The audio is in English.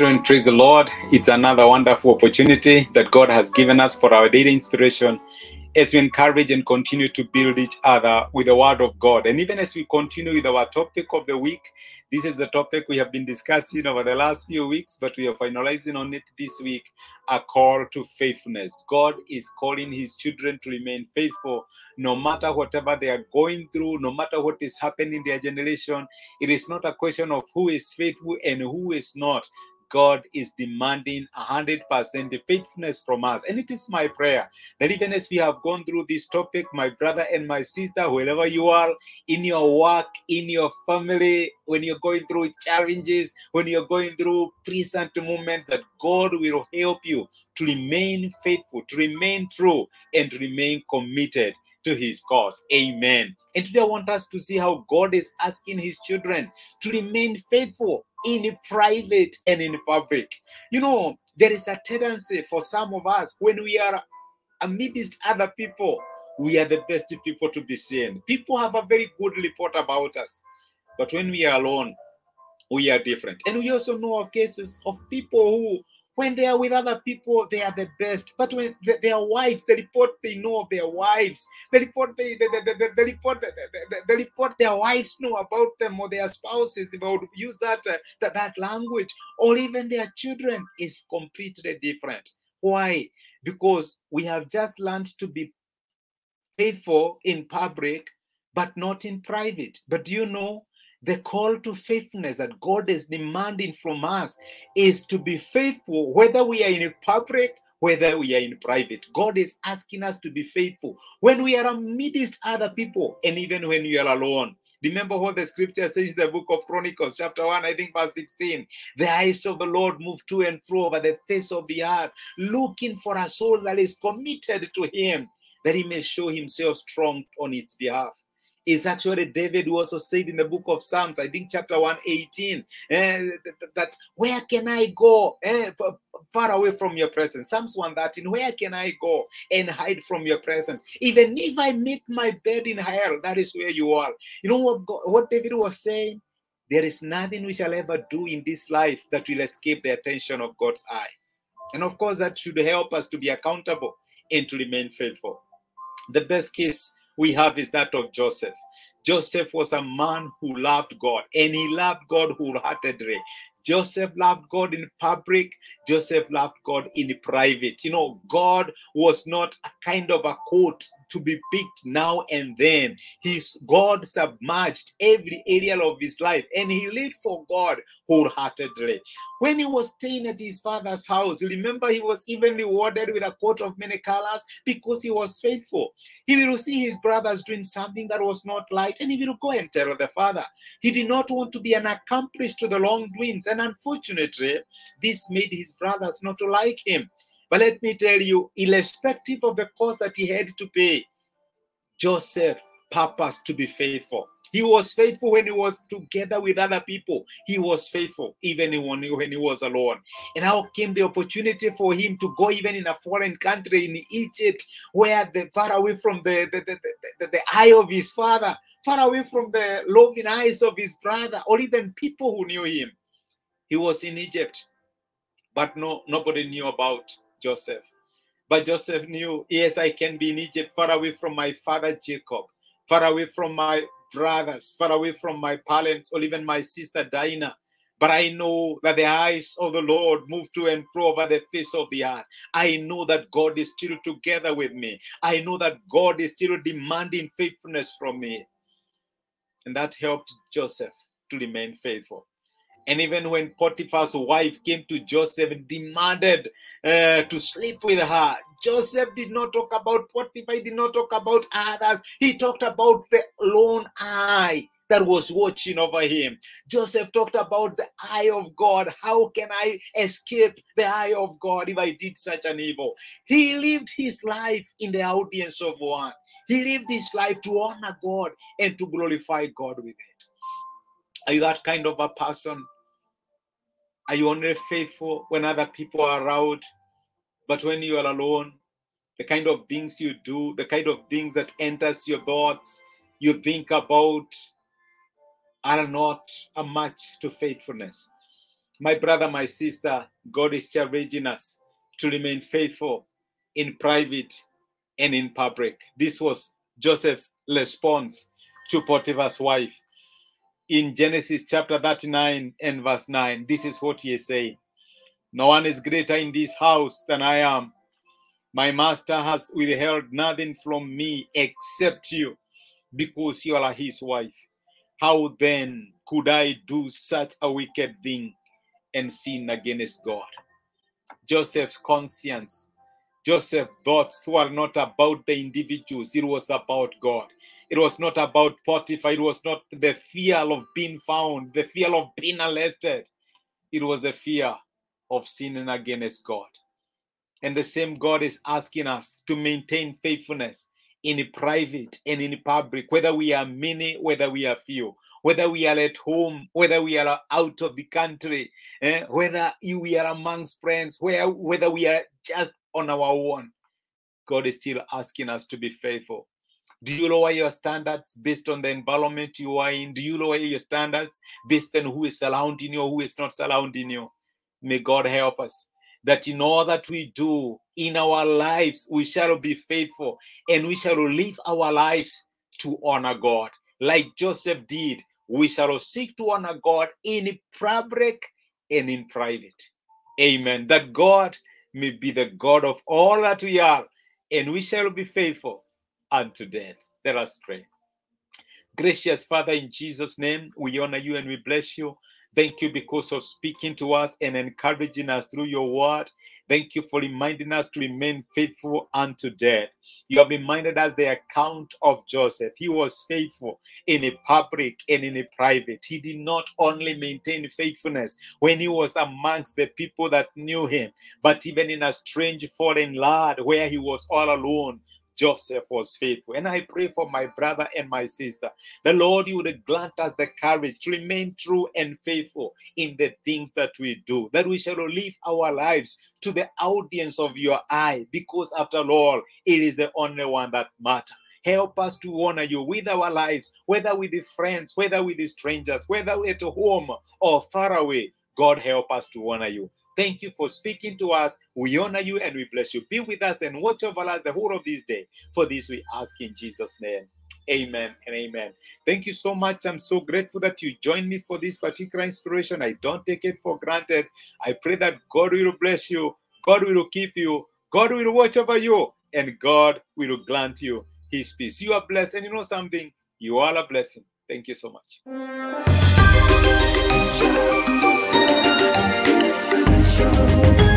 And praise the Lord. It's another wonderful opportunity that God has given us for our daily inspiration as we encourage and continue to build each other with the Word of God. And even as we continue with our topic of the week, this is the topic we have been discussing over the last few weeks, but we are finalizing on it this week a call to faithfulness. God is calling His children to remain faithful no matter whatever they are going through, no matter what is happening in their generation. It is not a question of who is faithful and who is not. God is demanding 100% faithfulness from us. And it is my prayer that even as we have gone through this topic, my brother and my sister, wherever you are, in your work, in your family, when you're going through challenges, when you're going through present moments, that God will help you to remain faithful, to remain true, and remain committed to his cause. Amen. And today I want us to see how God is asking his children to remain faithful in private and in public. You know, there is a tendency for some of us when we are amidst other people, we are the best people to be seen. People have a very good report about us. But when we are alone, we are different. And we also know of cases of people who when they are with other people, they are the best. But when they, their wives, the report they know of their wives, the report they, the, the, the, the report the, the, the, report their wives know about them or their spouses, if I would use that, uh, that that language, or even their children is completely different. Why? Because we have just learned to be faithful in public, but not in private. But do you know the call to faithfulness that God is demanding from us is to be faithful, whether we are in public, whether we are in private. God is asking us to be faithful when we are amidst other people and even when we are alone. Remember what the scripture says in the book of Chronicles, chapter 1, I think verse 16. The eyes of the Lord move to and fro over the face of the earth, looking for a soul that is committed to Him, that He may show Himself strong on its behalf is actually David who also said in the book of Psalms, I think chapter 118, eh, that where can I go eh, far away from your presence? Psalms 113, where can I go and hide from your presence? Even if I make my bed in hell, that is where you are. You know what, what David was saying? There is nothing we shall ever do in this life that will escape the attention of God's eye. And of course, that should help us to be accountable and to remain faithful. The best case we have is that of Joseph. Joseph was a man who loved God and he loved God wholeheartedly. Joseph loved God in public. Joseph loved God in private. You know, God was not a kind of a coat to be picked now and then. His God submerged every area of his life and he lived for God wholeheartedly. When he was staying at his father's house, you remember he was even rewarded with a coat of many colors because he was faithful. He will see his brothers doing something that was not right and he will go and tell the father. He did not want to be an accomplice to the wrongdoings, and unfortunately, this made his brothers not to like him. But let me tell you, irrespective of the cost that he had to pay, Joseph purposed to be faithful. He was faithful when he was together with other people. He was faithful even when he, when he was alone. And how came the opportunity for him to go even in a foreign country in Egypt, where the far away from the, the, the, the, the eye of his father, far away from the loving eyes of his brother, or even people who knew him. He was in Egypt, but no nobody knew about Joseph. But Joseph knew, yes, I can be in Egypt, far away from my father Jacob, far away from my brothers, far away from my parents, or even my sister Dinah. But I know that the eyes of the Lord move to and fro over the face of the earth. I know that God is still together with me. I know that God is still demanding faithfulness from me. And that helped Joseph to remain faithful. And even when Potiphar's wife came to Joseph and demanded uh, to sleep with her, Joseph did not talk about Potiphar, he did not talk about others. He talked about the lone eye that was watching over him. Joseph talked about the eye of God. How can I escape the eye of God if I did such an evil? He lived his life in the audience of one. He lived his life to honor God and to glorify God with it. Are you that kind of a person? Are you only faithful when other people are around? But when you are alone, the kind of things you do, the kind of things that enters your thoughts, you think about, are not a match to faithfulness. My brother, my sister, God is challenging us to remain faithful in private and in public. This was Joseph's response to Potiphar's wife. In Genesis chapter 39 and verse 9, this is what he is saying No one is greater in this house than I am. My master has withheld nothing from me except you, because you are his wife. How then could I do such a wicked thing and sin against God? Joseph's conscience, Joseph's thoughts were not about the individuals, it was about God. It was not about Potiphar, it was not the fear of being found, the fear of being arrested. It was the fear of sinning against God. And the same God is asking us to maintain faithfulness in private and in public, whether we are many, whether we are few, whether we are at home, whether we are out of the country, eh, whether we are amongst friends, where, whether we are just on our own. God is still asking us to be faithful. Do you lower your standards based on the environment you are in? Do you lower your standards based on who is surrounding you who is not surrounding you? May God help us that in all that we do in our lives, we shall be faithful and we shall live our lives to honor God. Like Joseph did, we shall seek to honor God in public and in private. Amen. That God may be the God of all that we are, and we shall be faithful unto death. Let us pray. Gracious Father, in Jesus' name, we honor you and we bless you. Thank you because of speaking to us and encouraging us through your word. Thank you for reminding us to remain faithful unto death. You have reminded us the account of Joseph. He was faithful in a public and in a private. He did not only maintain faithfulness when he was amongst the people that knew him, but even in a strange foreign land where he was all alone. Joseph was faithful. And I pray for my brother and my sister. The Lord, you would grant us the courage to remain true and faithful in the things that we do, that we shall live our lives to the audience of your eye, because after all, it is the only one that matters. Help us to honor you with our lives, whether with the friends, whether with the strangers, whether at home or far away. God, help us to honor you. Thank you for speaking to us. We honor you and we bless you. Be with us and watch over us the whole of this day. For this we ask in Jesus' name. Amen and amen. Thank you so much. I'm so grateful that you joined me for this particular inspiration. I don't take it for granted. I pray that God will bless you, God will keep you, God will watch over you, and God will grant you his peace. You are blessed, and you know something? You are a blessing. Thank you so much show.